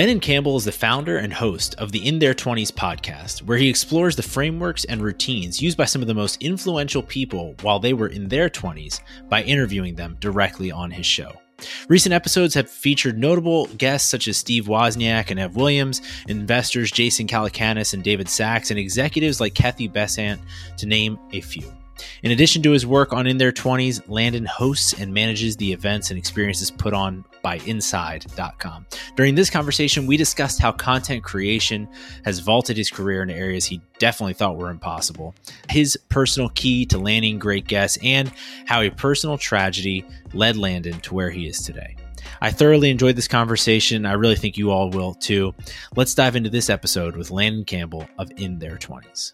Landon Campbell is the founder and host of the In Their 20s podcast, where he explores the frameworks and routines used by some of the most influential people while they were in their 20s by interviewing them directly on his show. Recent episodes have featured notable guests such as Steve Wozniak and Ev Williams, investors Jason Calacanis and David Sacks, and executives like Cathy Bessant, to name a few. In addition to his work on In Their 20s, Landon hosts and manages the events and experiences put on by Inside.com. During this conversation, we discussed how content creation has vaulted his career into areas he definitely thought were impossible, his personal key to landing great guests, and how a personal tragedy led Landon to where he is today. I thoroughly enjoyed this conversation. I really think you all will too. Let's dive into this episode with Landon Campbell of In Their 20s.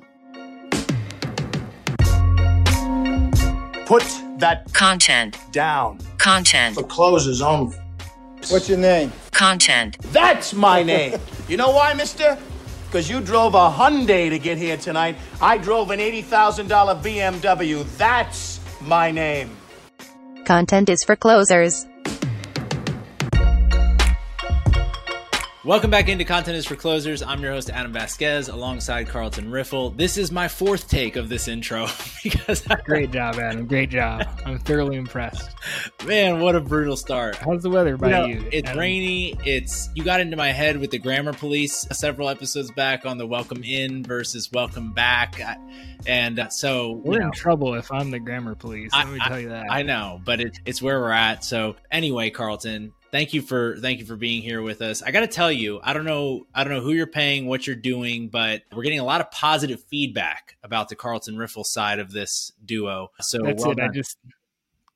Put that Content. down Content. for closers only. What's your name? Content. That's my name. you know why, mister? Because you drove a Hyundai to get here tonight. I drove an $80,000 BMW. That's my name. Content is for closers. Welcome back into Content is for Closers. I'm your host, Adam Vasquez, alongside Carlton Riffle. This is my fourth take of this intro because, I, Great job, Adam. Great job. I'm thoroughly impressed. man, what a brutal start. How's the weather by You know, you? it's Adam? rainy. It's you got into my head with the grammar police several episodes back on the welcome in versus welcome back, and uh, so We're know, in trouble if I'm the grammar police. I- Let me tell you that. I know, but it, it's where we're at. So anyway, Carlton, thank you for thank you for being here with us. I got to tell you, I don't know, I don't know who you're paying, what you're doing, but we're getting a lot of positive feedback about the Carlton Riffle side of this duo. So That's well it. I just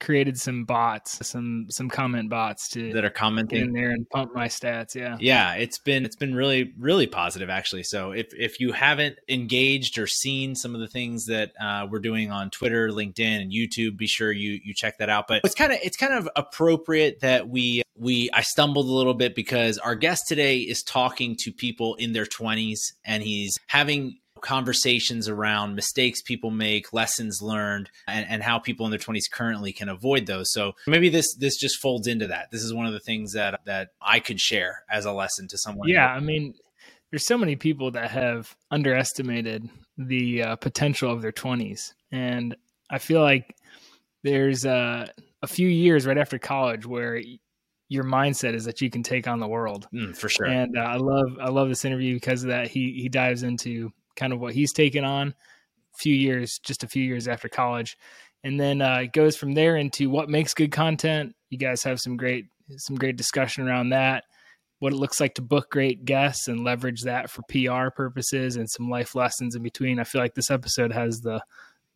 created some bots, some some comment bots to that are get in there and pump my stats. Yeah. Yeah, it's been it's been really really positive actually. So if if you haven't engaged or seen some of the things that uh, we're doing on Twitter, LinkedIn, and YouTube, be sure you you check that out. But it's kind of it's kind of appropriate that we we I stumbled a little bit because our guest today is talking to people in their twenties and he's having conversations around mistakes people make lessons learned and, and how people in their 20s currently can avoid those so maybe this this just folds into that this is one of the things that that i could share as a lesson to someone Yeah. I mean, there's so many people that have underestimated the uh, potential of their 20s, and I feel like there's uh, a few years right after college where your mindset is that you can take on the world. Mm, for sure and uh, I love I love this interview because of that. He he dives into kind of what he's taken on a few years, just a few years after college, and then uh, it goes from there into what makes good content. You guys have some great some great discussion around that. What it looks like to book great guests and leverage that for PR purposes and some life lessons in between. I feel like this episode has the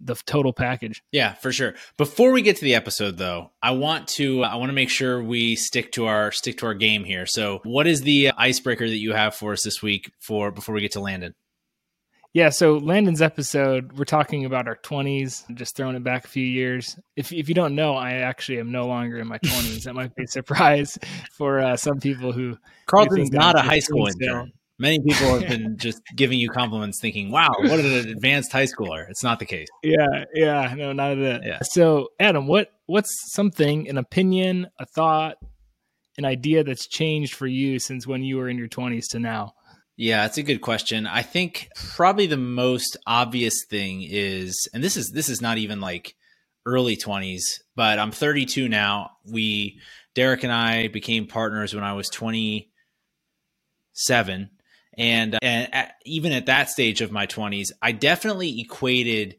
the total package. Yeah, for sure. Before we get to the episode though, I want to I want to make sure we stick to our stick to our game here. So, what is the icebreaker that you have for us this week for before we get to Landon? Yeah, so Landon's episode, we're talking about our 20s, just throwing it back a few years. If if you don't know, I actually am no longer in my 20s. that might be a surprise for uh, some people who Carlton's not a high 15 school intern. Many people have been just giving you compliments thinking, "Wow, what an advanced high schooler." It's not the case. Yeah, yeah, no, not a bit. Yeah. So, Adam, what what's something, an opinion, a thought, an idea that's changed for you since when you were in your 20s to now? Yeah, that's a good question. I think probably the most obvious thing is, and this is this is not even like early twenties, but I'm 32 now. We Derek and I became partners when I was 27, and uh, and at, even at that stage of my 20s, I definitely equated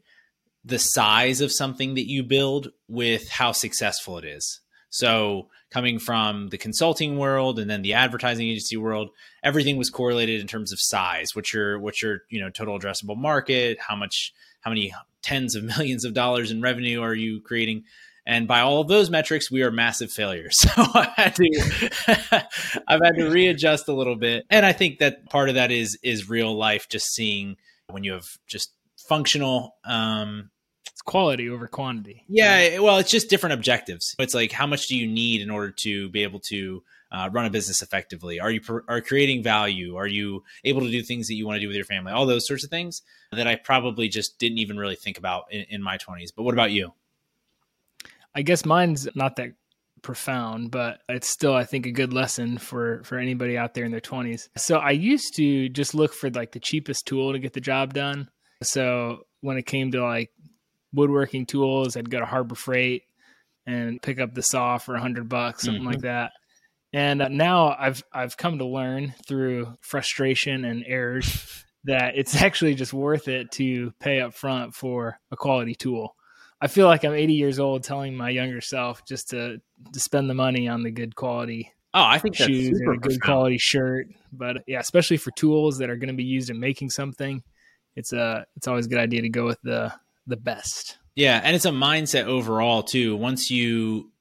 the size of something that you build with how successful it is. So coming from the consulting world and then the advertising agency world, everything was correlated in terms of size, what's your what's your you know total addressable market, how much how many tens of millions of dollars in revenue are you creating? And by all of those metrics, we are massive failures. So I had to I've had to readjust a little bit. And I think that part of that is is real life, just seeing when you have just functional um It's quality over quantity. yeah, well, it's just different objectives. It's like how much do you need in order to be able to uh, run a business effectively? Are you pr- are creating value? Are you able to do things that you want to do with your family? All those sorts of things that I probably just didn't even really think about in, in my twenties. But what about you? I guess mine's not that profound, but it's still I think a good lesson for for anybody out there in their 20s. So I used to just look for like the cheapest tool to get the job done. So when it came to like woodworking tools, I'd go to Harbor Freight and pick up the saw for a hundred bucks, something mm-hmm. like that. And uh, now I've I've come to learn through frustration and errors that it's actually just worth it to pay up front for a quality tool. I feel like I'm 80 years old telling my younger self just to to spend the money on the good quality. Oh, I think shoes and a good quality shirt. But yeah, especially for tools that are going to be used in making something, it's a it's always a good idea to go with the the best. Yeah, and it's a mindset overall too. Once you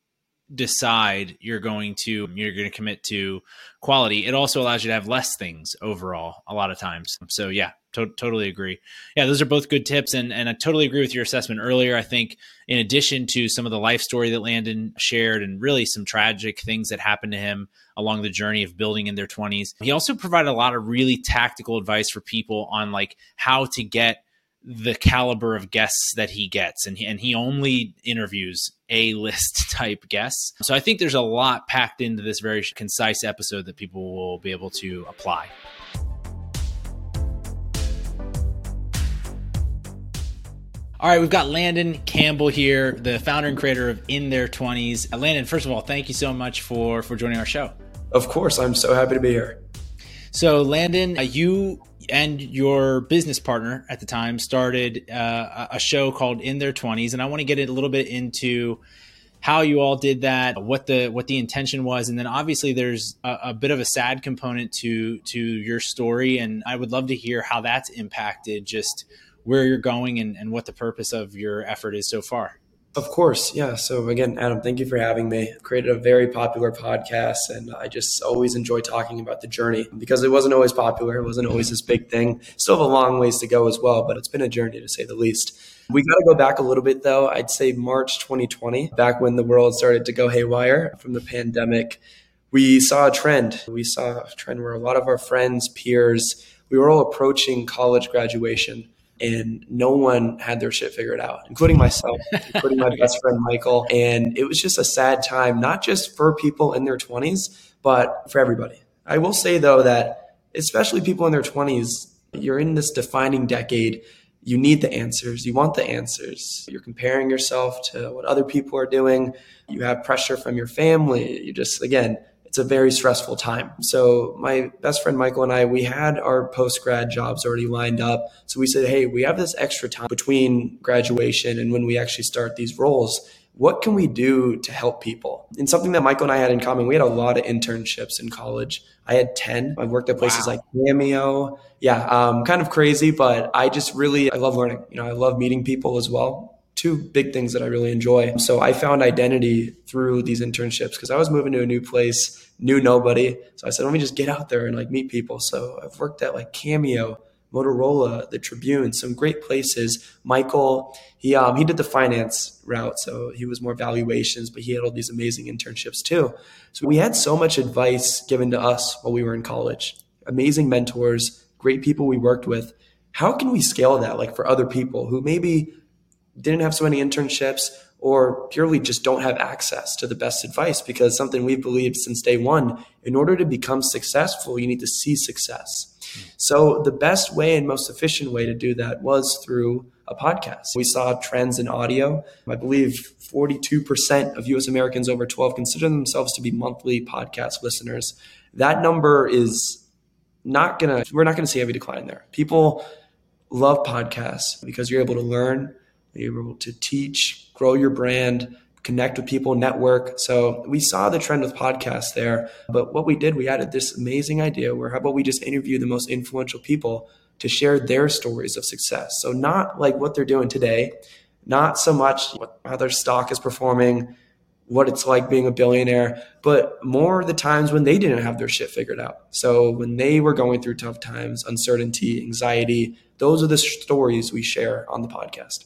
decide you're going to you're going to commit to quality, it also allows you to have less things overall a lot of times. So yeah, to- totally agree. Yeah, those are both good tips, and and I totally agree with your assessment earlier. I think in addition to some of the life story that Landon shared, and really some tragic things that happened to him along the journey of building in their 20s, he also provided a lot of really tactical advice for people on like how to get the caliber of guests that he gets and he, and he only interviews a list type guests so i think there's a lot packed into this very concise episode that people will be able to apply All right, we've got Landon Campbell here, the founder and creator of In Their 20s. Uh, Landon, first of all, thank you so much for for joining our show. Of course, I'm so happy to be here. So, Landon, uh, you and your business partner at the time started uh, a show called In Their 20s, and I want to get a little bit into how you all did that, what the what the intention was, and then obviously there's a, a, bit of a sad component to to your story, and I would love to hear how that's impacted just where you're going and, and what the purpose of your effort is so far. Of course, yeah. So again, Adam, thank you for having me. I created a very popular podcast, and I just always enjoy talking about the journey because it wasn't always popular. It wasn't always this big thing. Still have a long ways to go as well, but it's been a journey to say the least. We got to go back a little bit though. I'd say March 2020, back when the world started to go haywire from the pandemic. We saw a trend. We saw a trend where a lot of our friends, peers, we were all approaching college graduation and no one had their shit figured out, including myself, including my best friend Michael. And it was just a sad time, not just for people in their 20s, but for everybody. I will say though that especially people in their 20s, you're in this defining decade. You need the answers. You want the answers. You're comparing yourself to what other people are doing. You have pressure from your family. You just, again, it's a very stressful time. So my best friend Michael and I, we had our post grad jobs already lined up. So we said, hey, we have this extra time between graduation and when we actually start these roles. What can we do to help people? And something that Michael and I had in common, we had a lot of internships in college. I had 10. I've worked at places wow. like Cameo. Yeah, um, kind of crazy, but I just really, I love learning. You know, I love meeting people as well two big things that I really enjoy. So I found identity through these internships because I was moving to a new place, knew nobody. So I said, let me just get out there and like meet people. So I've worked at like Cameo, Motorola, the Tribune, some great places. Michael, he um, he did the finance route, so he was more valuations, but he had all these amazing internships too. So we had so much advice given to us while we were in college. Amazing mentors, great people we worked with. How can we scale that like for other people who maybe didn't have so many internships or purely just don't have access to the best advice because something we've believed since day one in order to become successful you need to see success. So the best way and most efficient way to do that was through a podcast. We saw trends in audio. I believe 42% of us americans over 12 consider themselves to be monthly podcast listeners. That number is not gonna we're not gonna see heavy decline there. People love podcasts because you're able to learn you're able to teach, grow your brand, connect with people, network. So we saw the trend with podcasts there. But what we did, we added this amazing idea where how about we just interview the most influential people to share their stories of success? So not like what they're doing today, not so much how their stock is performing, what it's like being a billionaire, but more the times when they didn't have their shit figured out. So when they were going through tough times, uncertainty, anxiety, those are the stories we share on the podcast.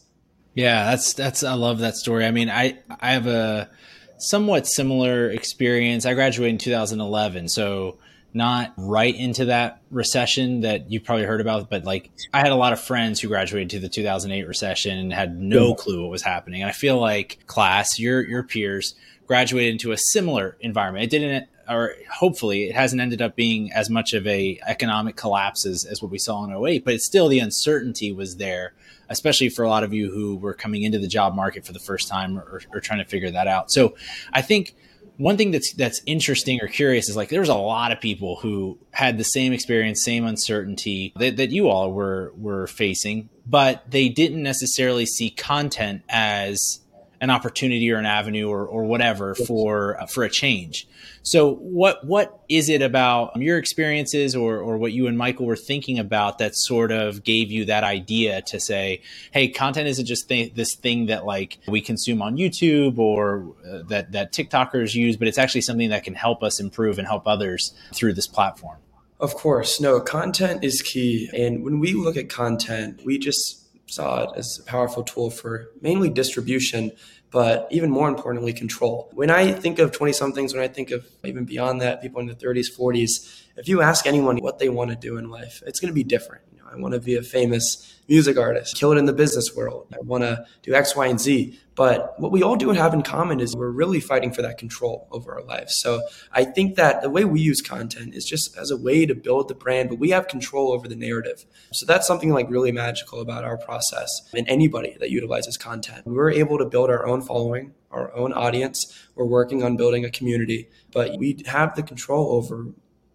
Yeah, that's that's I love that story. I mean, I I have a somewhat similar experience. I graduated in 2011, so not right into that recession that you probably heard about, but like I had a lot of friends who graduated to the 2008 recession and had no hmm. clue what was happening. And I feel like class, your your peers graduated into a similar environment. It didn't or hopefully it hasn't ended up being as much of a economic collapse as, as what we saw in 08, but it's still the uncertainty was there, especially for a lot of you who were coming into the job market for the first time or, or trying to figure that out. So I think one thing that's that's interesting or curious is like there was a lot of people who had the same experience, same uncertainty that, that you all were were facing, but they didn't necessarily see content as an opportunity or an avenue or, or whatever for uh, for a change. So what what is it about your experiences or or what you and Michael were thinking about that sort of gave you that idea to say, hey, content isn't just th- this thing that like we consume on YouTube or uh, that that TikTokers use, but it's actually something that can help us improve and help others through this platform. Of course, no, content is key. And when we look at content, we just saw it as a powerful tool for mainly distribution, but even more importantly, control. When I think of 20 somethings, when I think of even beyond that, people in the 30s, 40s, if you ask anyone what they want to do in life, it's going to be different. You know, I want to be a famous music artist, kill it in the business world. I want to do X, Y, and Z. But what we all do have in common is we're really fighting for that control over our lives. So I think that the way we use content is just as a way to build the brand, but we have control over the narrative. So that's something like really magical about our process and anybody that utilizes content. We're able to build our own following, our own audience. We're working on building a community, but we have the control over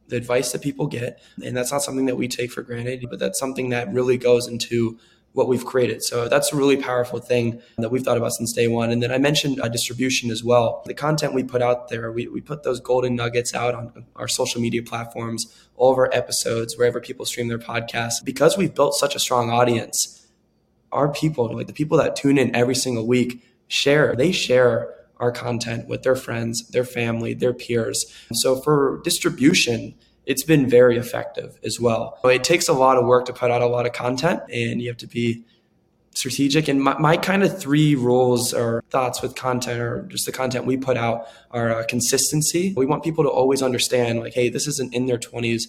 the advice that people get. And that's not something that we take for granted, but that's something that really goes into what we've created. So that's a really powerful thing that we've thought about since day one. And then I mentioned uh, distribution as well. The content we put out there, we, we put those golden nuggets out on our social media platforms, all of our episodes, wherever people stream their podcasts. Because we've built such a strong audience, our people, like the people that tune in every single week, share, they share our content with their friends, their family, their peers. So for distribution, it's been very effective as well. It takes a lot of work to put out a lot of content and you have to be strategic. And my, my kind of three rules or thoughts with content or just the content we put out are uh, consistency. We want people to always understand like, hey, this isn't in their 20s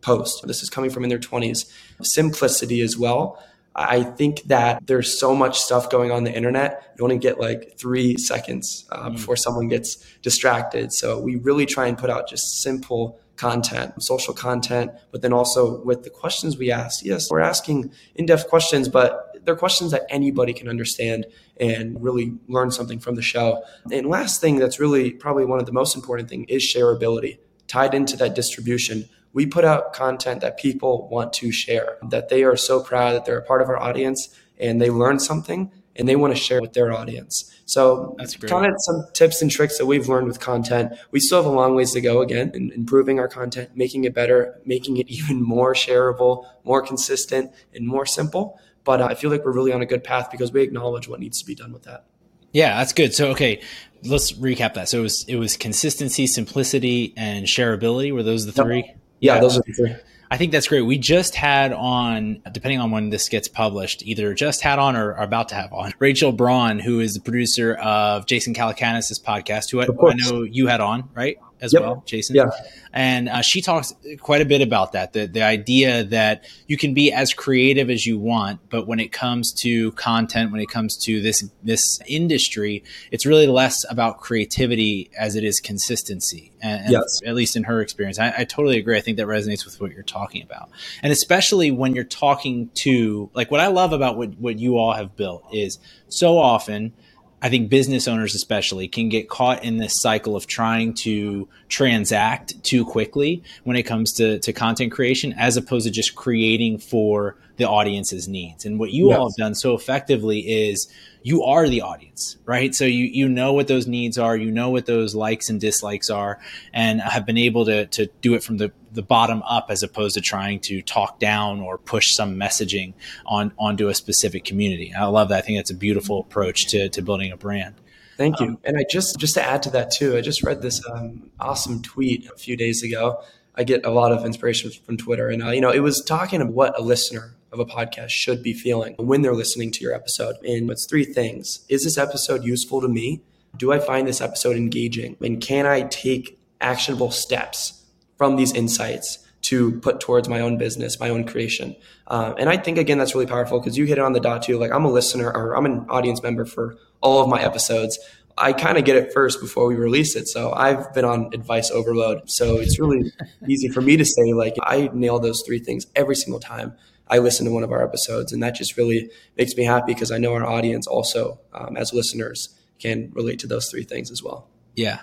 post. This is coming from in their 20s. Simplicity as well. I think that there's so much stuff going on the internet. You only get like three seconds uh, mm. before someone gets distracted. So we really try and put out just simple content, social content, but then also with the questions we ask. Yes, we're asking in depth questions, but they're questions that anybody can understand and really learn something from the show. And last thing that's really probably one of the most important thing is shareability tied into that distribution we put out content that people want to share, that they are so proud that they're a part of our audience and they learn something and they want to share with their audience. So that's great. kind of some tips and tricks that we've learned with content. We still have a long ways to go again in improving our content, making it better, making it even more shareable, more consistent, and more simple. But uh, I feel like we're really on a good path because we acknowledge what needs to be done with that. Yeah, that's good. So okay, let's recap that. So it was it was consistency, simplicity, and shareability. Were those the three? Yeah, yeah, those are the three. I think that's great. We just had on, depending on when this gets published, either just had on or are about to have on Rachel Braun, who is the producer of Jason Calacanis' podcast, who I, I, know you had on, right? As yep. well, Jason. Yeah. And uh, she talks quite a bit about that the, the idea that you can be as creative as you want, but when it comes to content, when it comes to this, this industry, it's really less about creativity as it is consistency. And, and yes. at least in her experience, I, I totally agree. I think that resonates with what you're talking about. And especially when you're talking to, like, what I love about what, what you all have built is so often I think business owners, especially, can get caught in this cycle of trying to transact too quickly when it comes to, to content creation, as opposed to just creating for the audience's needs. And what you yes. all have done so effectively is you are the audience, right? So you you know what those needs are, you know what those likes and dislikes are, and have been able to to do it from the the bottom up as opposed to trying to talk down or push some messaging on onto a specific community. I love that. I think that's a beautiful approach to to building a brand. Thank you. Um, and I just just to add to that too, I just read this um, awesome tweet a few days ago. I get a lot of inspiration from Twitter, and uh, you know, it was talking about what a listener of a podcast should be feeling when they're listening to your episode. And it's three things. Is this episode useful to me? Do I find this episode engaging? And can I take actionable steps from these insights to put towards my own business, my own creation. Um, and I think again that's really powerful because you hit it on the dot too. Like I'm a listener or I'm an audience member for all of my episodes. I kind of get it first before we release it. So I've been on advice overload. So it's really easy for me to say like I nail those three things every single time. I listen to one of our episodes, and that just really makes me happy because I know our audience also, um, as listeners, can relate to those three things as well. Yeah,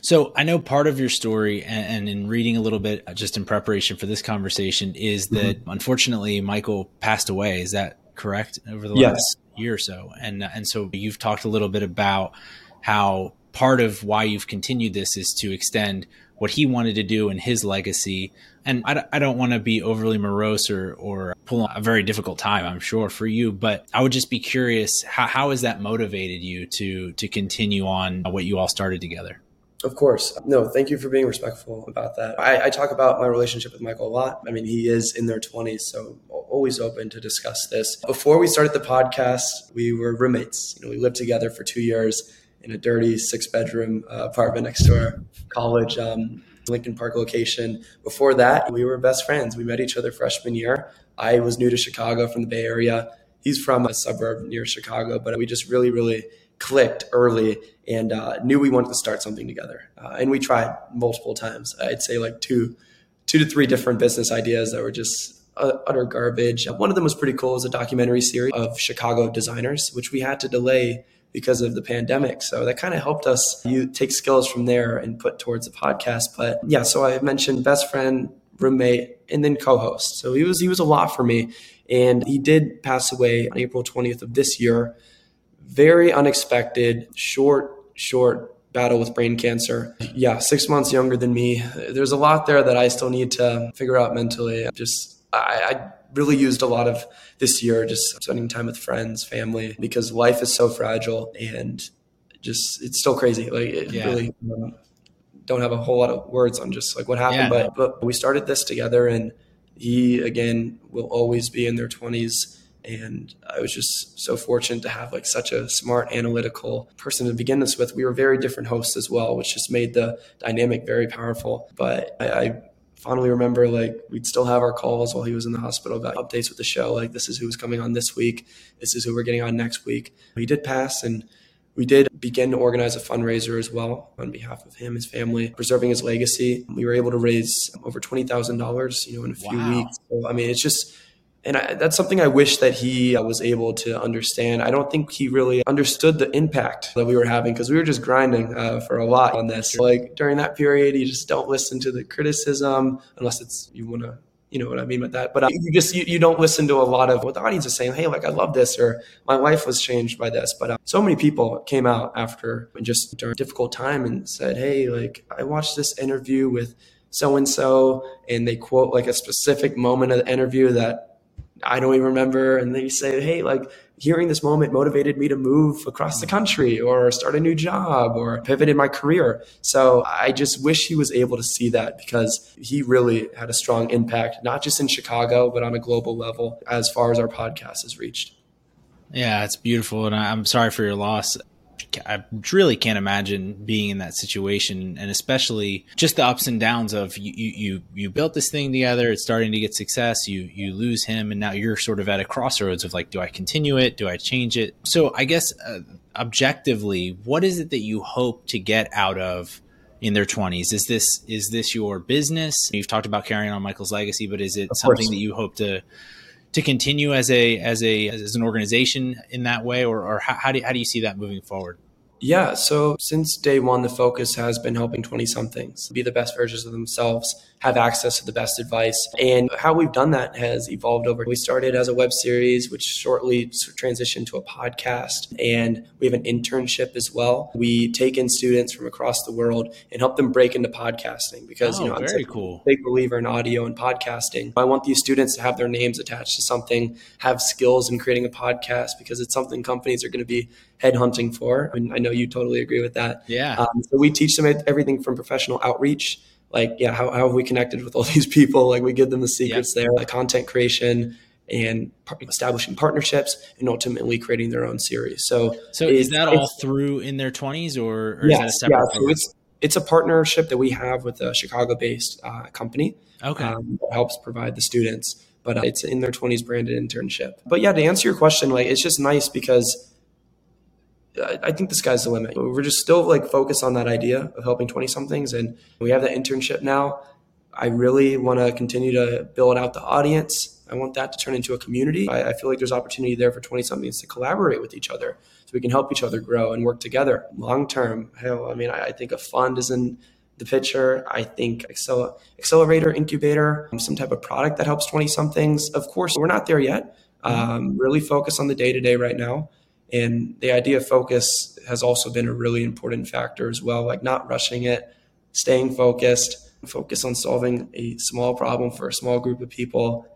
so I know part of your story, and, and, in reading a little bit uh, just in preparation for this conversation, is that mm-hmm. unfortunately Michael passed away. Is that correct? Over the yes. last year or so, and uh, and so you've talked a little bit about how part of why you've continued this is to extend what he wanted to do and his legacy. And I, I don't want to be overly morose or, or pull a very difficult time, I'm sure, for you, but I would just be curious how, how has that motivated you to, to continue on what you all started together? Of course. No, thank you for being respectful about that. I, I, talk about my relationship with Michael a lot. I mean, he is in their 20s, so always open to discuss this. Before we started the podcast, we were roommates. You know, we lived together for two years in a dirty six bedroom uh, apartment next to our college, um, Lincoln Park location. Before that, we were best friends. We met each other freshman year. I was new to Chicago from the Bay Area. He's from a suburb near Chicago, but we just really, really clicked early and uh, knew we wanted to start something together. Uh, and we tried multiple times. I'd say like two, two to three different business ideas that were just uh, utter garbage. One of them was pretty cool. It was a documentary series of Chicago designers, which we had to delay because of the pandemic. So that kind of helped us you take skills from there and put towards the podcast. But yeah, so I mentioned best friend, roommate, and then co-host. So he was he was a lot for me. And he did pass away on April 20th of this year very unexpected, short, short battle with brain cancer. Yeah, six months younger than me. There's a lot there that I still need to figure out mentally. Just, I, I really used a lot of this year just spending time with friends, family, because life is so fragile and just, it's still crazy. Like, it yeah. really, um, don't have a whole lot of words on just like what happened, yeah. but, but we started this together and he, again, will always be in their 20s and I was just so fortunate to have like such a smart analytical person to begin this with. We were very different hosts as well, which just made the dynamic very powerful. But I, I fondly remember like we'd still have our calls while he was in the hospital about updates with the show. Like this is who's coming on this week. This is who we're getting on next week. He did pass and we did begin to organize a fundraiser as well on behalf of him, his family, preserving his legacy. We were able to raise over twenty thousand dollars, you know, in a few wow. weeks. So I mean, it's just and I, that's something I wish that he was able to understand. I don't think he really understood the impact that we were having because we were just grinding uh, for a lot on this. Like during that period, you just don't listen to the criticism unless it's you want to you know what I mean by that. But uh, you just you, you, don't listen to a lot of what the audience is saying. Hey, like I love this, or my life was changed by this. But uh, so many people came out after and just during a difficult time and said, hey, like I watched this interview with so and so, and they quote like a specific moment of the interview that I don't even remember. And they say, hey, like hearing this moment motivated me to move across the mm. country or start a new job or pivot in my career. So I just wish he was able to see that because he really had a strong impact, not just in Chicago, but on a global level as far as our podcast has reached. Yeah, it's beautiful. And I'm sorry for your loss. I really can't imagine being in that situation, and especially just the ups and downs of you you you built this thing together. It's starting to get success. You you lose him, and now you're sort of at a crossroads of like, do I continue it? Do I change it? So I guess uh, objectively, what is it that you hope to get out of? in their 20s is this is this your business you've talked about carrying on michael's legacy but is it something that you hope to to continue as a as a as an organization in that way, or, or how, how do how do you see that moving forward? Yeah, so since day one, the focus has been helping 20 somethings be the best versions of themselves have access to the best advice. And how we've done that has evolved over. We started as a web series, which shortly transitioned to a podcast. And we have an internship as well. We take in students from across the world and help them break into podcasting because, oh, you know, I'm very cool. a big believer in audio and podcasting. I want these students to have their names attached to something, have skills in creating a podcast because it's something companies are going to be headhunting for. And I know you totally agree with that. Yeah. Um, so we teach them everything from professional outreach like yeah how, how have we connected with all these people like we give them the secrets yep. there like content creation and establishing partnerships and ultimately creating their own series so so is that all through in their 20s or, or yes, is that a separate yeah, so it's It's a partnership that we have with a Chicago based uh, company Okay. um, that helps provide the students. But uh, it's in their 20s branded internship. But yeah, to answer your question, like it's just nice because I think the sky's the limit. We're just still like focused on that idea of helping 20 somethings. And we have that internship now. I really want to continue to build out the audience. I want that to turn into a community. I, I feel like there's opportunity there for 20 somethings to collaborate with each other so we can help each other grow and work together long term. Hell, I mean, I, I think a fund is in the picture. I think accel- accelerator, incubator, um, some type of product that helps 20 somethings. Of course, we're not there yet. Um, really focus on the day to day right now. And the idea of focus has also been a really important factor as well, like not rushing it, staying focused, focus on solving a small problem for a small group of people,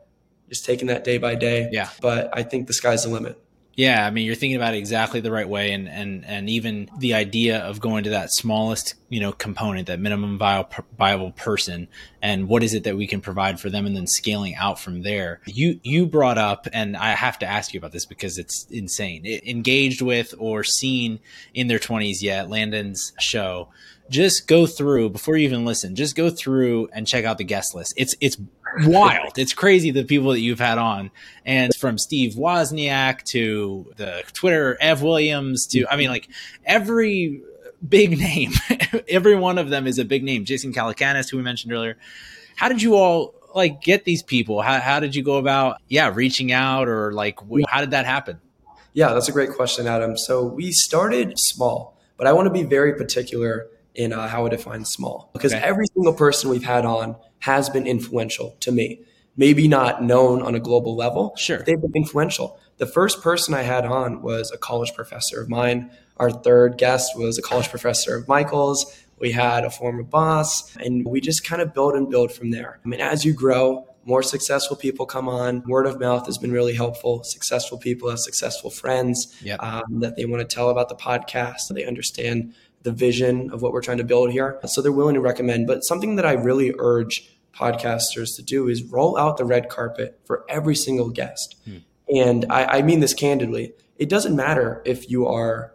just taking that day by day. Yeah. But I think the sky's the limit. Yeah, I mean, you're thinking about it exactly the right way, and and and even the idea of going to that smallest, you know, component, that minimum viable, viable person, and what is it that we can provide for them, and then scaling out from there. You you brought up, and I have to ask you about this because it's insane. It, engaged with or seen in their 20s yet, Landon's show. Just go through before you even listen. Just go through and check out the guest list. It's it's wild. It's crazy the people that you've had on, and from Steve Wozniak to the Twitter Ev Williams to I mean, like every big name, every one of them is a big name. Jason Calacanis, who we mentioned earlier. How did you all like get these people? How how did you go about yeah reaching out or like how did that happen? Yeah, that's a great question, Adam. So we started small, but I want to be very particular in uh, how I define small because Okay. every single person we've had on has been influential to me. Maybe not known on a global level. Sure. They've been influential. The first person I had on was a college professor of mine. Our third guest was a college professor of Michael's. We had a former boss, and we just kind of build and build from there. I mean, as you grow, more successful people come on. Word of mouth has been really helpful. Successful people have successful friends Yep. um, that they want to tell about the podcast. They understand the vision of what we're trying to build here. So they're willing to recommend. But something that I really urge podcasters to do is roll out the red carpet for every single guest. Hmm. And I, I mean this candidly. It doesn't matter if you are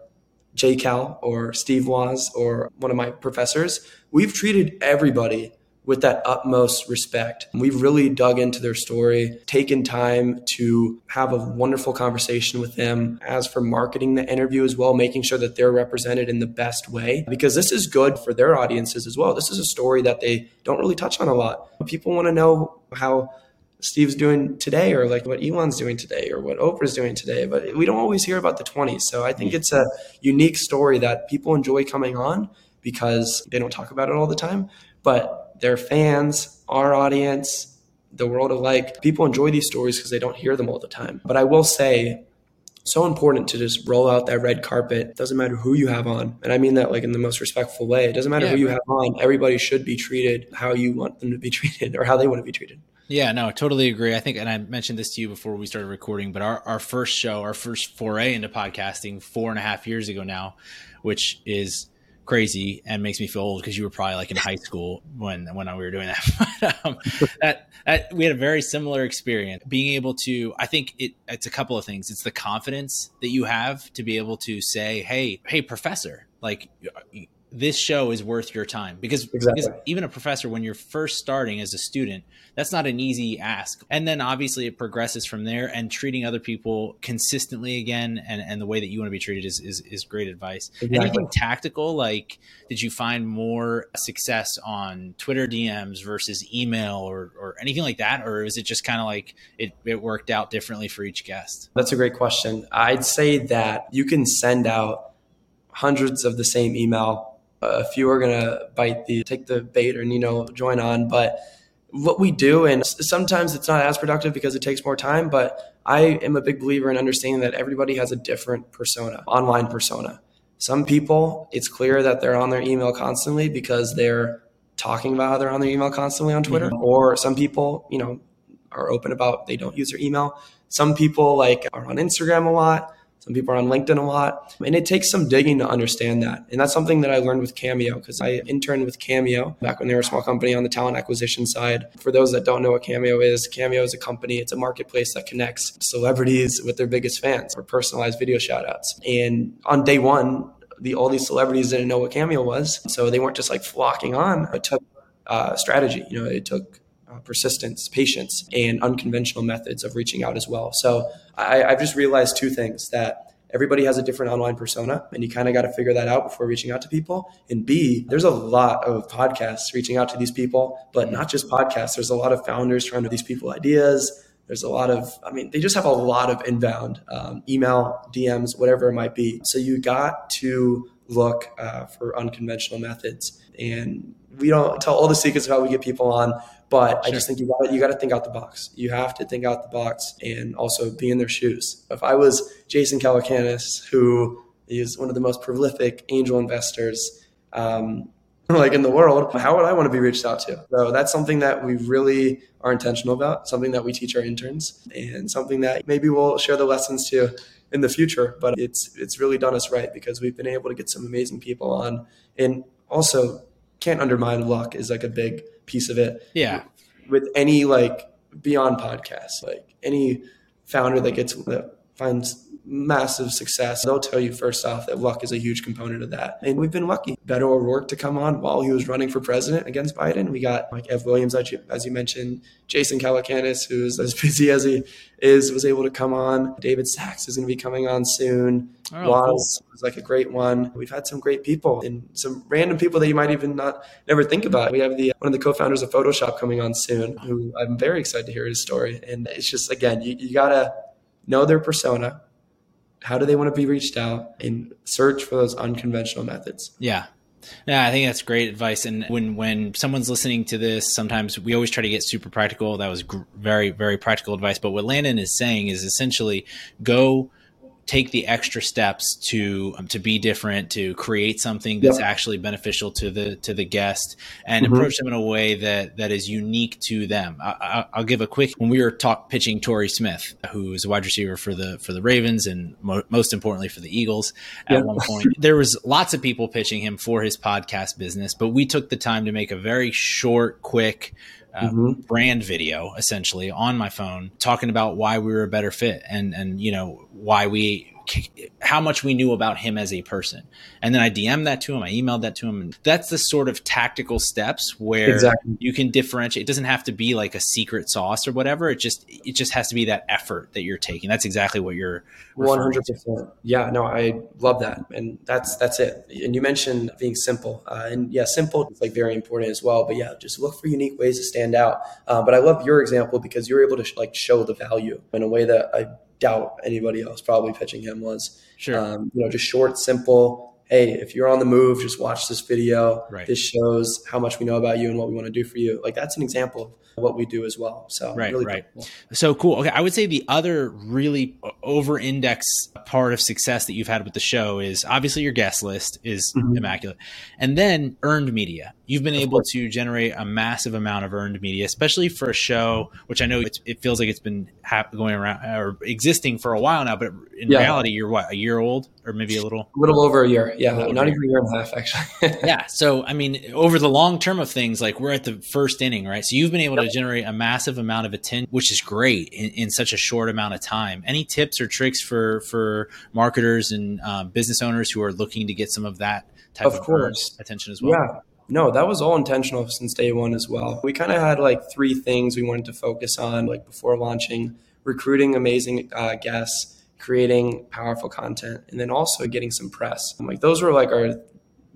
J Cal or Steve Woz or one of my professors. We've treated everybody with that utmost respect. We've really dug into their story, taken time to have a wonderful conversation with them. As for marketing the interview as well, making sure that they're represented in the best way, because this is good for their audiences as well. This is a story that they don't really touch on a lot. People want to know how Steve's doing today or like what Elon's doing today or what Oprah's doing today, but we don't always hear about the 20s. So I think it's a unique story that people enjoy coming on because they don't talk about it all the time, but their fans, our audience, the world of like people enjoy these stories because they don't hear them all the time. But I will say so important to just roll out that red carpet. Doesn't matter who you have on. And I mean that like in the most respectful way. It doesn't matter Yeah, who you right. have on. Everybody should be treated how you want them to be treated or how they want to be treated. Yeah, no, totally agree. I think, and I mentioned this to you before we started recording, but our, our first show, our first foray into podcasting four and a half years ago now, which is crazy and makes me feel old because you were probably like in high school when when we were doing that. But, um, that, that we had a very similar experience. Being able to, I think it, it's a couple of things. It's the confidence that you have to be able to say, "Hey, hey, professor, like." This show is worth your time because, Exactly. because even a professor, when you're first starting as a student, that's not an easy ask. And then obviously it progresses from there and treating other people consistently again and, and the way that you want to be treated is, is, is great advice. Exactly. Anything tactical, like did you find more success on Twitter DMs versus email or, or anything like that? Or is it just kind of like it, it worked out differently for each guest? That's a great question. I'd say that you can send out hundreds of the same email. A few are going to bite the take the bait and you know join on, but what we do and sometimes it's not as productive because it takes more time, but I am a big believer in understanding that everybody has a different persona, online persona. Some people, it's clear that they're on their email constantly because they're talking about how they're on their email constantly on Twitter. Mm-hmm. Or some people, you know, are open about they don't use their email. Some people like are on Instagram a lot. Some people are on LinkedIn a lot. And it takes some digging to understand that. And that's something that I learned with Cameo because I interned with Cameo back when they were a small company on the talent acquisition side. For those that don't know what Cameo is, Cameo is a company, it's a marketplace that connects celebrities with their biggest fans for personalized video shout outs. And on day one, the all these celebrities didn't know what Cameo was, so they weren't just like flocking on. It took uh, strategy. You know, it took uh, persistence, patience, and unconventional methods of reaching out as well. So I, I've just realized two things that everybody has a different online persona and you kind of got to figure that out before reaching out to people. And b there's a lot of podcasts reaching out to these people but not just podcasts. There's a lot of founders trying to these people ideas. There's a lot of i mean they just have a lot of inbound um, email dms whatever it might be. So you got to look uh, for unconventional methods. And we don't tell all the secrets of how we get people on but sure. I just think you got you got to think out the box. You have to think out the box and also be in their shoes. If I was Jason Calacanis, who is one of the most prolific angel investors, um, like in the world, how would I want to be reached out to? So that's something that we really are intentional about. Something that we teach our interns, and something that maybe we'll share the lessons to in the future. But it's it's really done us right because we've been able to get some amazing people on, and also can't undermine luck is like a big piece of it. Yeah. With any like beyond podcasts, like any founder that gets that finds massive success, they'll tell you first off that luck is a huge component of that. And we've been lucky. Beto O'Rourke to come on while he was running for president against Biden. We got like Ev Williams, as you, as you mentioned, Jason Calacanis, who's as busy as he is, was able to come on. David Sacks is going to be coming on soon. Oh, was cool. was like a great one. We've had some great people and some random people that you might even not never think about. We have the one of the co-founders of Photoshop coming on soon, who I'm very excited to hear his story. And it's just again, you, you gotta know their persona, how do they want to be reached out and search for those unconventional methods yeah yeah, I think that's great advice. And when when someone's listening to this, sometimes we always try to get super practical. That was gr- very very practical advice. But what Landon is saying is essentially go take the extra steps to um, to be different, to create something that's yep. actually beneficial to the to the guest, and mm-hmm. approach them in a way that that is unique to them. I, will give a quick. When we were talk pitching Torrey Smith, who is a wide receiver for the for the Ravens, and mo- most importantly for the Eagles, at yep. one point there was lots of people pitching him for his podcast business, but we took the time to make a very short, quick uh, mm-hmm. brand video essentially on my phone talking about why we were a better fit and and you know why we how much we knew about him as a person. And then I DM'd that to him, I emailed that to him. And that's the sort of tactical steps where exactly. you can differentiate. It doesn't have to be like a secret sauce or whatever. It just it just has to be that effort that you're taking. That's exactly what you're one hundred percent. Yeah, no, I love that. And that's that's it. And you mentioned being simple. Uh, and yeah, simple is like very important as well. But yeah, just look for unique ways to stand out. Uh, but I love your example because you're able to sh- like show the value in a way that I doubt anybody else probably pitching him was. Sure. Um, you know, just short, simple. Hey, if you're on the move, just watch this video. Right. This shows how much we know about you and what we want to do for you. Like that's an example of what we do as well. So right, really right. Cool. So cool. Okay, I would say the other really over-index part of success that you've had with the show is obviously your guest list is mm-hmm. immaculate, and then earned media. You've been able to generate a massive amount of earned media, especially for a show which I know it feels like it's been going around or existing for a while now, but in yeah. reality, you're what a year old or maybe a little, a little over a year. Yeah, a not even a year and a half actually. yeah. So I mean, over the long term of things, like we're at the first inning, right? So you've been able yep. to generate a massive amount of attention, which is great in, in, such a short amount of time. Any tips or tricks for for marketers and um, business owners who are looking to get some of that type of, of course. attention as well? Yeah. No, that was all intentional since day one as well. We kind of had like three things we wanted to focus on, like before launching recruiting amazing uh, guests, creating powerful content, and then also getting some press. Like those were like our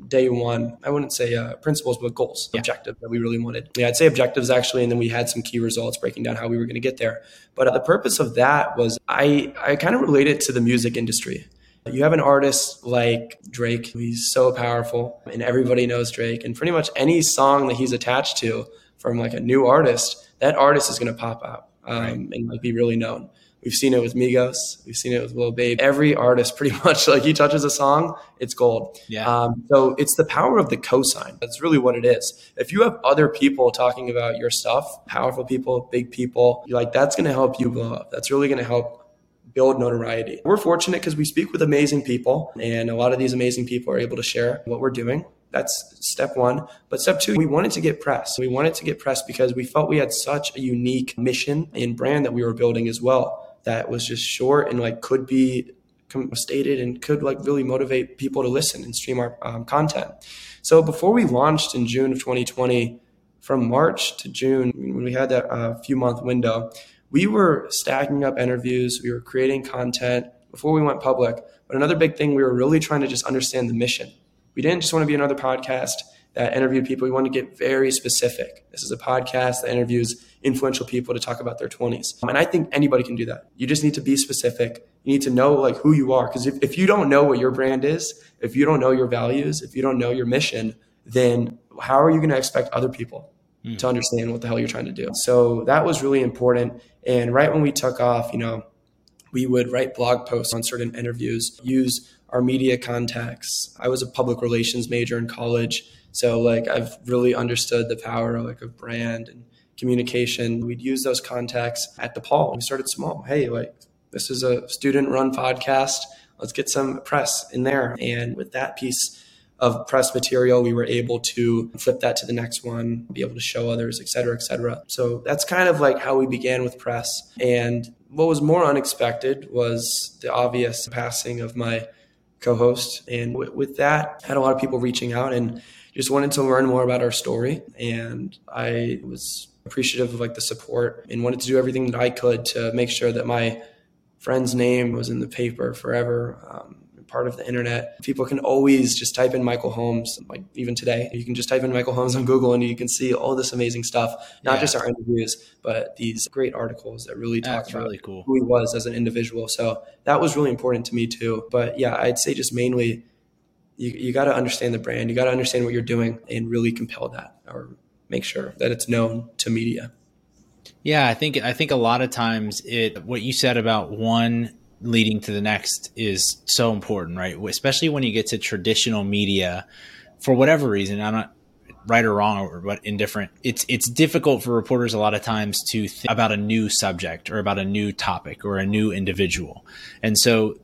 day one, I wouldn't say uh, principles, but goals, yeah. objective that we really wanted. Yeah, I'd say objectives actually, and then we had some key results breaking down how we were going to get there. But uh, the purpose of that was I, I kind of related to the music industry. You have an artist like Drake, he's so powerful, and everybody knows Drake. And pretty much any song that he's attached to from like a new artist, that artist is going to pop out um, right. and like be really known. We've seen it with Migos. We've seen it with Lil Baby. Every artist, pretty much, like he touches a song, it's gold. Yeah. Um, so it's the power of the cosign. That's really what it is. If you have other people talking about your stuff, powerful people, big people, like that's going to help you blow up. That's really going to help build notoriety. We're fortunate because we speak with amazing people, and a lot of these amazing people are able to share what we're doing. That's step one. But step two, we wanted to get press. We wanted to get press because we felt we had such a unique mission and brand that we were building as well that was just short and like could be stated and could like really motivate people to listen and stream our um, content. So before we launched in June of 2020, from March to June, when we had that uh, few month window, we were stacking up interviews, we were creating content before we went public. But another big thing, we were really trying to just understand the mission. We didn't just want to be another podcast that interviewed people. We wanted to get very specific. This is a podcast that interviews influential people to talk about their 20s. And I think anybody can do that. You just need to be specific. You need to know like who you are. Because if, if you don't know what your brand is, if you don't know your values, if you don't know your mission, then how are you going to expect other people mm. to understand what the hell you're trying to do. So that was really important. And right when we took off, you know, we would write blog posts on certain interviews, use our media contacts. I was a public relations major in college, so like I've really understood the power of like of brand and communication. We'd use those contacts at DePaul. We started small. Hey, like this is a student run podcast. Let's get some press in there. And with that piece of press material, we were able to flip that to the next one, be able to show others, et cetera, et cetera. So that's kind of like how we began with press. And what was more unexpected was the obvious passing of my co-host. And w- with that, I had a lot of people reaching out and just wanted to learn more about our story. And I was appreciative of like the support and wanted to do everything that I could to make sure that my friend's name was in the paper forever. Um, part of the internet. People can always just type in Michael Holmes, like even today, you can just type in Michael Holmes on Google and you can see all this amazing stuff, not yeah. just our interviews, but these great articles that really talk That's about really cool. who he was as an individual. So that was really important to me too. But yeah, I'd say just mainly you, you got to understand the brand, you got to understand what you're doing and really compel that or make sure that it's known to media. Yeah, I think I think a lot of times it what you said about one leading to the next is so important, right? Especially when you get to traditional media, for whatever reason, I'm not right or wrong or but indifferent. It's it's difficult for reporters a lot of times to think about a new subject or about a new topic or a new individual, and so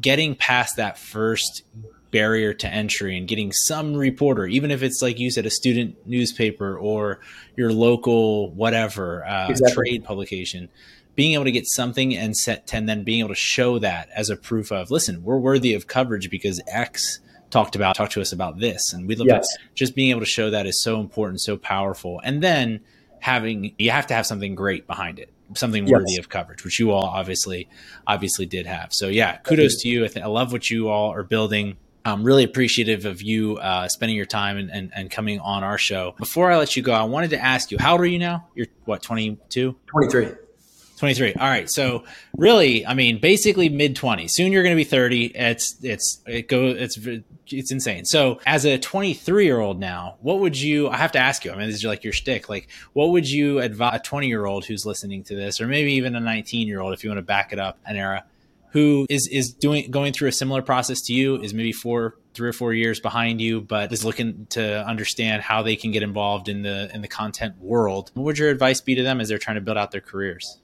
getting past that first barrier to entry and getting some reporter, even if it's like you said, a student newspaper or your local whatever uh, exactly. trade publication being able to get something and set 10 then being able to show that as a proof of listen we're worthy of coverage because x talked about talked to us about this and we look yes. at just being able to show that is so important so powerful and then having you have to have something great behind it something worthy yes. of coverage which you all obviously obviously did have so yeah kudos to you I, th- I love what you all are building I'm really appreciative of you uh, spending your time and, and, and, coming on our show. Before I let you go, I wanted to ask you, how old are you now? You're what, 22? 23. 23. All right. So really, I mean, basically mid 20s. Soon you're going to be 30. It's it's it go it's it's insane. So as a 23 year old now, what would you? I have to ask you. I mean, this is like your shtick. Like, what would you advise a 20 year old who's listening to this, or maybe even a 19 year old, if you want to back it up an era, who is is doing going through a similar process to you, is maybe four three or four years behind you, but is looking to understand how they can get involved in the in the content world. What would your advice be to them as they're trying to build out their careers?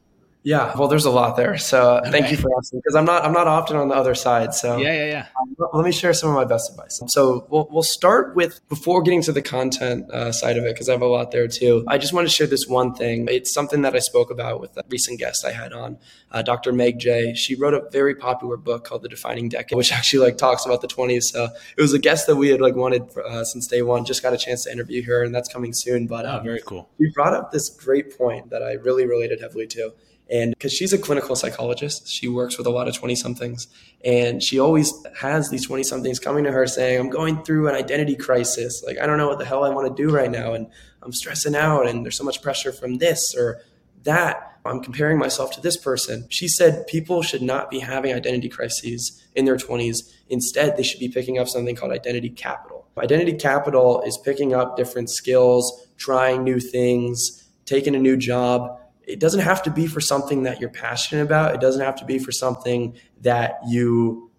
Yeah, well, there's a lot there. So okay. thank you for asking because I'm not I'm not often on the other side. So yeah, yeah, yeah. Um, let me share some of my best advice. So we'll we'll start with before getting to the content uh, side of it because I have a lot there too. I just want to share this one thing. It's something that I spoke about with a recent guest I had on, uh, Dr. Meg Jay She wrote a very popular book called The Defining Decade, which actually like talks about the 20s. So it was a guest that we had like wanted uh, since day one. Just got a chance to interview her, and that's coming soon. But oh, um, very cool. You brought up this great point that I really related heavily to and because she's a clinical psychologist, she works with a lot of 20 somethings. And she always has these 20 somethings coming to her saying, I'm going through an identity crisis. Like, I don't know what the hell I want to do right now. And I'm stressing out. And there's so much pressure from this or that. I'm comparing myself to this person. She said people should not be having identity crises in their 20s. Instead, they should be picking up something called identity capital. Identity capital is picking up different skills, trying new things, taking a new job it doesn't have to be for something that you're passionate about. It doesn't have to be for something that you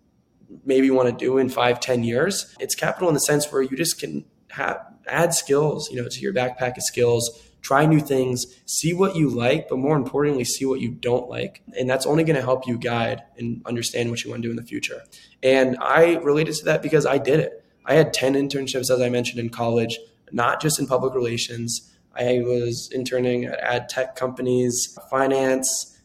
maybe want to do in five, ten years. It's capital in the sense where you just can have, add skills, you know, to your backpack of skills, try new things, see what you like, but more importantly, see what you don't like. And that's only going to help you guide and understand what you want to do in the future. And I related to that because I did it. I had 10 internships, as I mentioned, in college, not just in public relations I was interning at ad tech companies, finance,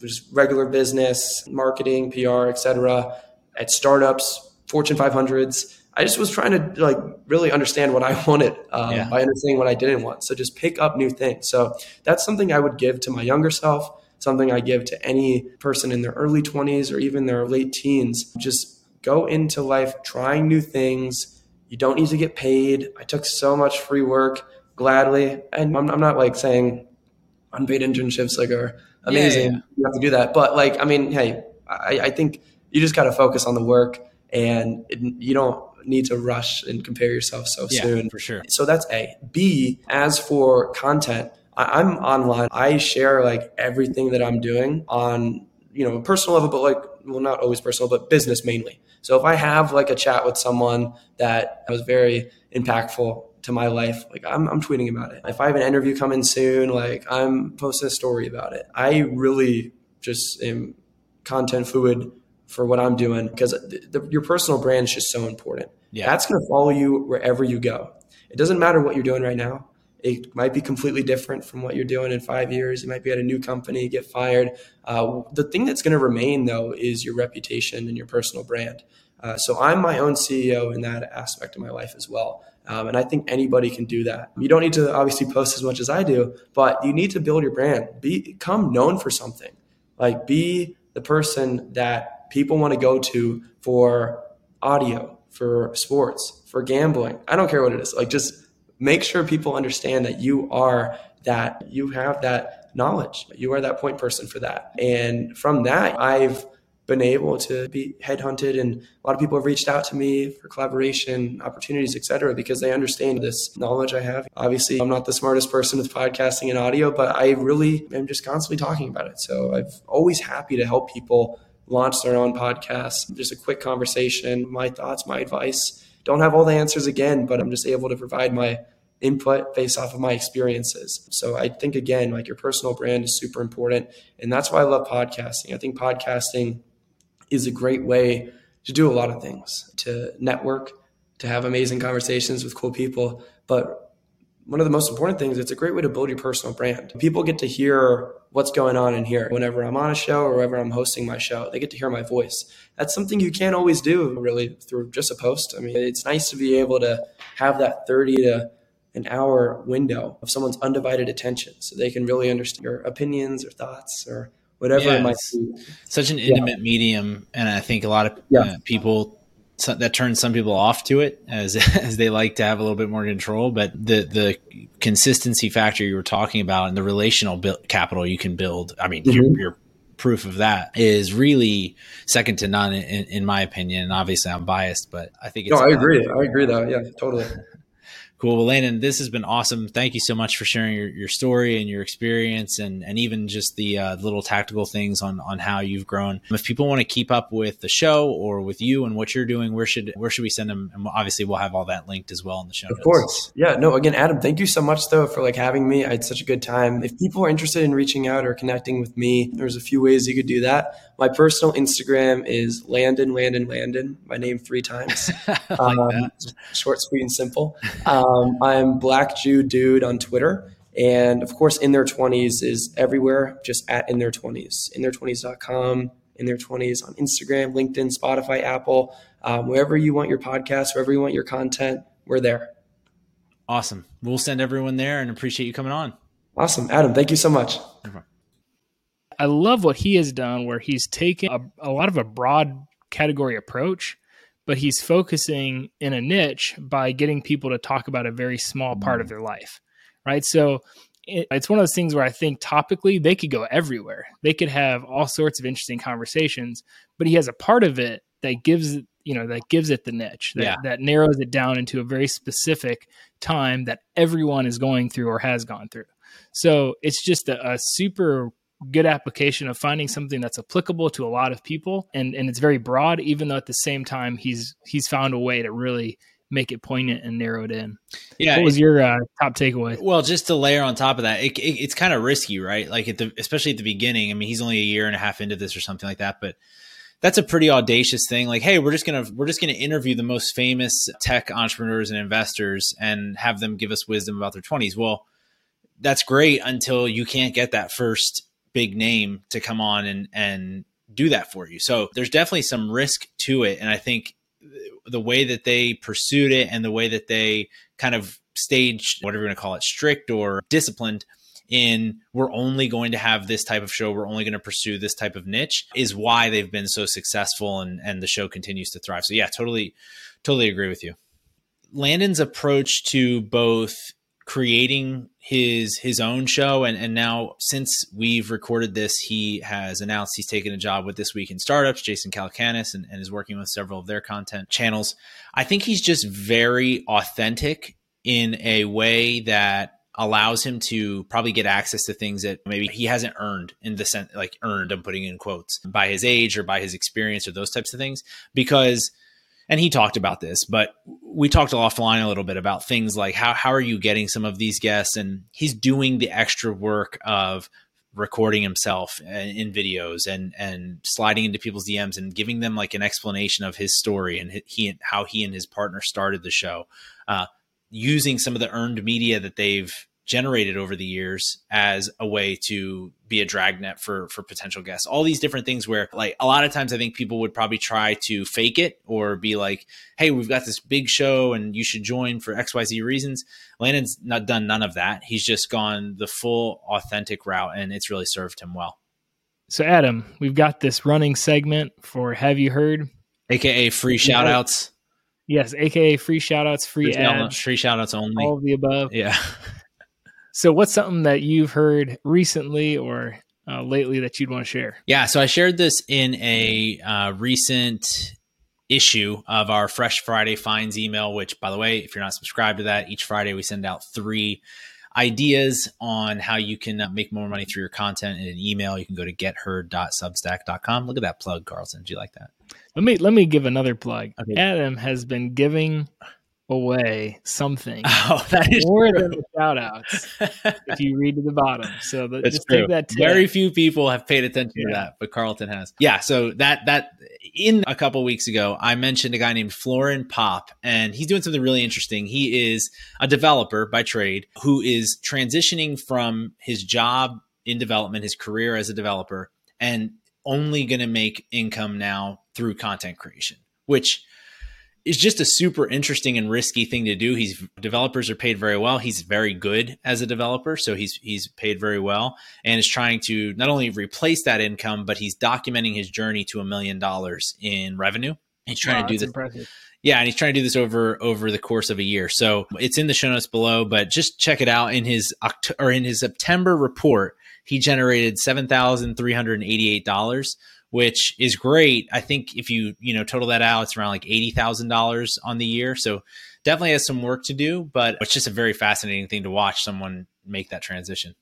just regular business, marketing, PR, etc. At startups, Fortune 500s. I just was trying to like really understand what I wanted um, yeah. by understanding what I didn't want. So just pick up new things. So that's something I would give to my younger self. Something I give to any person in their early 20s or even their late teens. Just go into life trying new things. You don't need to get paid. I took so much free work gladly, and I'm, I'm not like saying unpaid internships like are amazing. Yeah, yeah. You have to do that, but like I mean, hey, I, I think you just got to focus on the work, and it, you don't need to rush and compare yourself so yeah, soon. For sure. So that's A. B, as for content, I, I'm online. I share like everything that I'm doing on, you know, a personal level, but like, well, not always personal, but business mainly. So if I have like a chat with someone that was very impactful to my life, like I'm, I'm tweeting about it. If I have an interview coming soon, like I'm posting a story about it. I really just am content fluid for what I'm doing because the, the, your personal brand is just so important. Yeah. That's going to follow you wherever you go. It doesn't matter what you're doing right now. It might be completely different from what you're doing in five years. You might be at a new company, get fired. Uh, the thing that's going to remain, though, is your reputation and your personal brand. Uh, so I'm my own CEO in that aspect of my life as well. Um, and I think anybody can do that. You don't need to obviously post as much as I do, but you need to build your brand. Become known for something. Like be the person that people want to go to for audio, for sports, for gambling. I don't care what it is. Like just make sure people understand that you are that you have that knowledge. You are that point person for that. And from that, I've been able to be headhunted and a lot of people have reached out to me for collaboration opportunities etc because they understand this knowledge i have obviously i'm not the smartest person with podcasting and audio but i really am just constantly talking about it so i'm always happy to help people launch their own podcast. Just a quick conversation, my thoughts, my advice. Don't have all the answers again, but I'm just able to provide my input based off of my experiences. So I think again, like your personal brand is super important. And that's why I love podcasting. I think podcasting is a great way to do a lot of things, to network, to have amazing conversations with cool people. But one of the most important things, it's a great way to build your personal brand. People get to hear what's going on in here whenever I'm on a show or whenever I'm hosting my show. They get to hear my voice. That's something you can't always do really through just a post. I mean, it's nice to be able to have that 30 to an hour window of someone's undivided attention so they can really understand your opinions or thoughts or whatever yeah, it might be. Such an intimate yeah. medium. And I think a lot of yeah. uh, people that turns some people off to it as as they like to have a little bit more control. But the the consistency factor you were talking about and the relational capital you can build. I mean, mm-hmm. you're proof of that is really second to none in, in, my opinion. And obviously, I'm biased, but I think it's. No, I agree. I agree, though. Yeah, totally. Cool. Well, Landon, this has been awesome. Thank you so much for sharing your, your story and your experience and, and even just the uh, little tactical things on, on how you've grown. If people want to keep up with the show or with you and what you're doing, where should where should we send them? And obviously we'll have all that linked as well in the show. Of notes. course. Yeah. No, again, Adam, thank you so much though for like having me. I had such a good time. If people are interested in reaching out or connecting with me, there's a few ways you could do that. My personal Instagram is Landon, Landon, Landon, my name three times. like um, short, sweet, and simple. Um, I'm Black Jew Dude on Twitter. And of course, In Their 20s is everywhere, just at In Their 20s. In Their 20s.com, In Their 20s on Instagram, LinkedIn, Spotify, Apple, um, wherever you want your podcast, wherever you want your content, we're there. Awesome. We'll send everyone there and appreciate you coming on. Awesome. Adam, thank you so much. I love what he has done where he's taken a, a lot of a broad category approach, but he's focusing in a niche by getting people to talk about a very small part of mm. their life. Right. So it, it's one of those things where I think topically they could go everywhere. They could have all sorts of interesting conversations, but he has a part of it that gives you know that gives it the niche that, yeah. that narrows it down into a very specific time that everyone is going through or has gone through so it's just a, a super good application of finding something that's applicable to a lot of people and and it's very broad even though at the same time he's he's found a way to really make it poignant and narrow it in. Yeah. What was your uh, top takeaway? Well, just to layer on top of that, it, it, it's kind of risky, right? Like at the, especially at the beginning. I mean, he's only a year and a half into this or something like that, but that's a pretty audacious thing. Like, hey, we're just gonna we're just gonna interview the most famous tech entrepreneurs and investors and have them give us wisdom about their twenties. Well, that's great until you can't get that first big name to come on and and do that for you. So there's definitely some risk to it, and I think the way that they pursued it and the way that they kind of staged whatever you're going to call it strict or disciplined in we're only going to have this type of show we're only going to pursue this type of niche is why they've been so successful and and the show continues to thrive. So yeah totally totally agree with you. Landon's approach to both creating his his own show. And and now since we've recorded this he has announced he's taken a job with this week in startups jason calacanis and, and is working with several of their content channels. I think he's just very authentic in a way that allows him to probably get access to things that maybe he hasn't earned in the sense like earned i'm putting in quotes by his age or by his experience or those types of things. Because and he talked about this but we talked offline a little bit about things like how, how are you getting some of these guests and he's doing the extra work of recording himself in videos and and sliding into people's DMs and giving them like an explanation of his story and he how he and his partner started the show. Uh, using some of the earned media that they've generated over the years as a way to be a dragnet for for potential guests. All these different things where like a lot of times i think people would probably try to fake it or be like hey we've got this big show and you should join for xyz reasons. Landon's not done none of that. He's just gone the full authentic route and it's really served him well. So adam we've got this running segment for have you heard? Aka free shout outs Yes, aka free shoutouts, free, free ads, free shoutouts only. All of the above. Yeah. So, what's something that you've heard recently or uh, lately that you'd want to share? Yeah, so I shared this in a uh, recent issue of our Fresh Friday Finds email, which, by the way, if you're not subscribed to that, each Friday we send out three ideas on how you can uh, make more money through your content in an email. You can go to getheard.substack.com. Look at that plug, Carlson. Do you like that? Let me let me give another plug. Okay. Adam has been giving away something oh, that is more true. than the shout outs if you read to the bottom. So the, That's just true. take that tip. Very few people have paid attention yeah. to that, but Carlton has. Yeah, so that that in a couple weeks ago, I mentioned a guy named Florin Pop, and he's doing something really interesting. He is a developer by trade who is transitioning from his job in development, his career as a developer, and only going to make income now through content creation, which is just a super interesting and risky thing to do. He's developers are paid very well. He's very good as a developer, so he's he's paid very well and is trying to not only replace that income, but he's documenting his journey to a million dollars in revenue. He's trying wow, to do this. Impressive. Yeah, and he's trying to do this over over the course of a year. So it's in the show notes below, but just check it out. In his Oct- or in his September report, he generated seven thousand three hundred eighty eight dollars which is great. I think if you you know total that out, it's around like eighty thousand dollars on the year. So definitely has some work to do, but it's just a very fascinating thing to watch someone make that transition.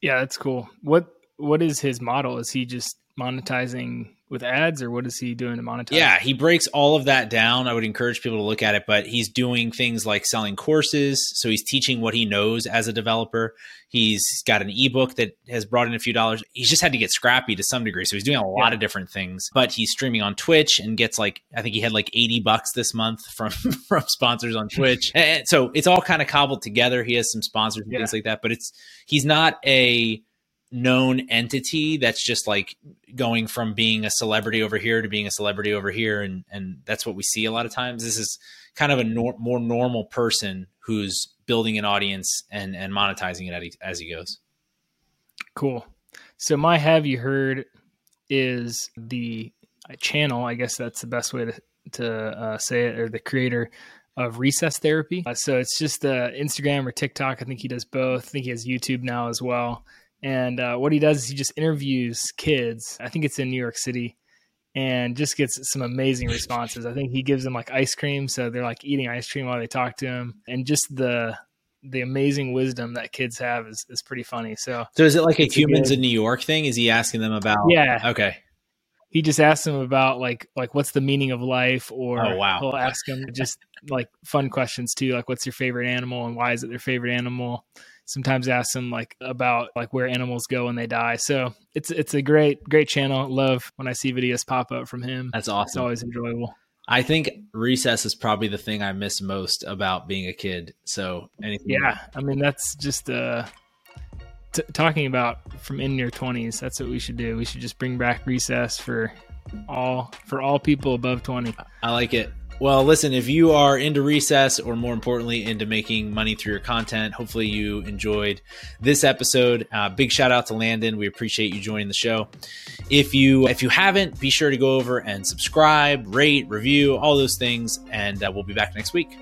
Yeah, that's cool. What what is his model? Is he just monetizing with ads or what is he doing to monetize? Yeah, he breaks all of that down. I would encourage people to look at it, but he's doing things like selling courses. So he's teaching what he knows as a developer. He's got an ebook that has brought in a few dollars. He's just had to get scrappy to some degree. So he's doing a lot yeah. of different things, but he's streaming on Twitch and gets like, I think he had like 80 bucks this month from, from sponsors on Twitch. and so it's all kind of cobbled together. He has some sponsors and yeah. things like that, but it's, he's not a, known entity that's just like going from being a celebrity over here to being a celebrity over here and and that's what we see a lot of times. This is kind of a nor- more normal person who's building an audience and and monetizing it as he goes. Cool. So my have you heard is the channel i guess that's the best way to to uh, say it or the creator of recess therapy. Uh, so it's just uh, instagram or tiktok. I think he does both. I think he has youtube now as well and uh, what he does is he just interviews kids. I think it's in New York City, and just gets some amazing responses. I think he gives them like ice cream, so they're like eating ice cream while they talk to him, and just the the amazing wisdom that kids have is, is pretty funny. So, so is it like a humans a good, in New York thing? Is he asking them about? Yeah. Okay. He just asks them about like like what's the meaning of life, or oh, wow. he'll ask them just like fun questions too, like what's your favorite animal and why is it their favorite animal sometimes ask them like about like where animals go when they die. So it's it's a great great channel. Love when I see videos pop up from him. That's awesome. It's always enjoyable. I think recess is probably the thing I miss most about being a kid. So anything. Yeah, I mean that's just uh t- talking about from in your 20s. That's what we should do. We should just bring back recess for all for all people above 20. I like it. Well, listen, if you are into recess or more importantly, into making money through your content, hopefully you enjoyed this episode. Uh, big shout out to Landon. We appreciate you joining the show. If you if you haven't, be sure to go over and subscribe, rate, review, all those things, and uh, we'll be back next week.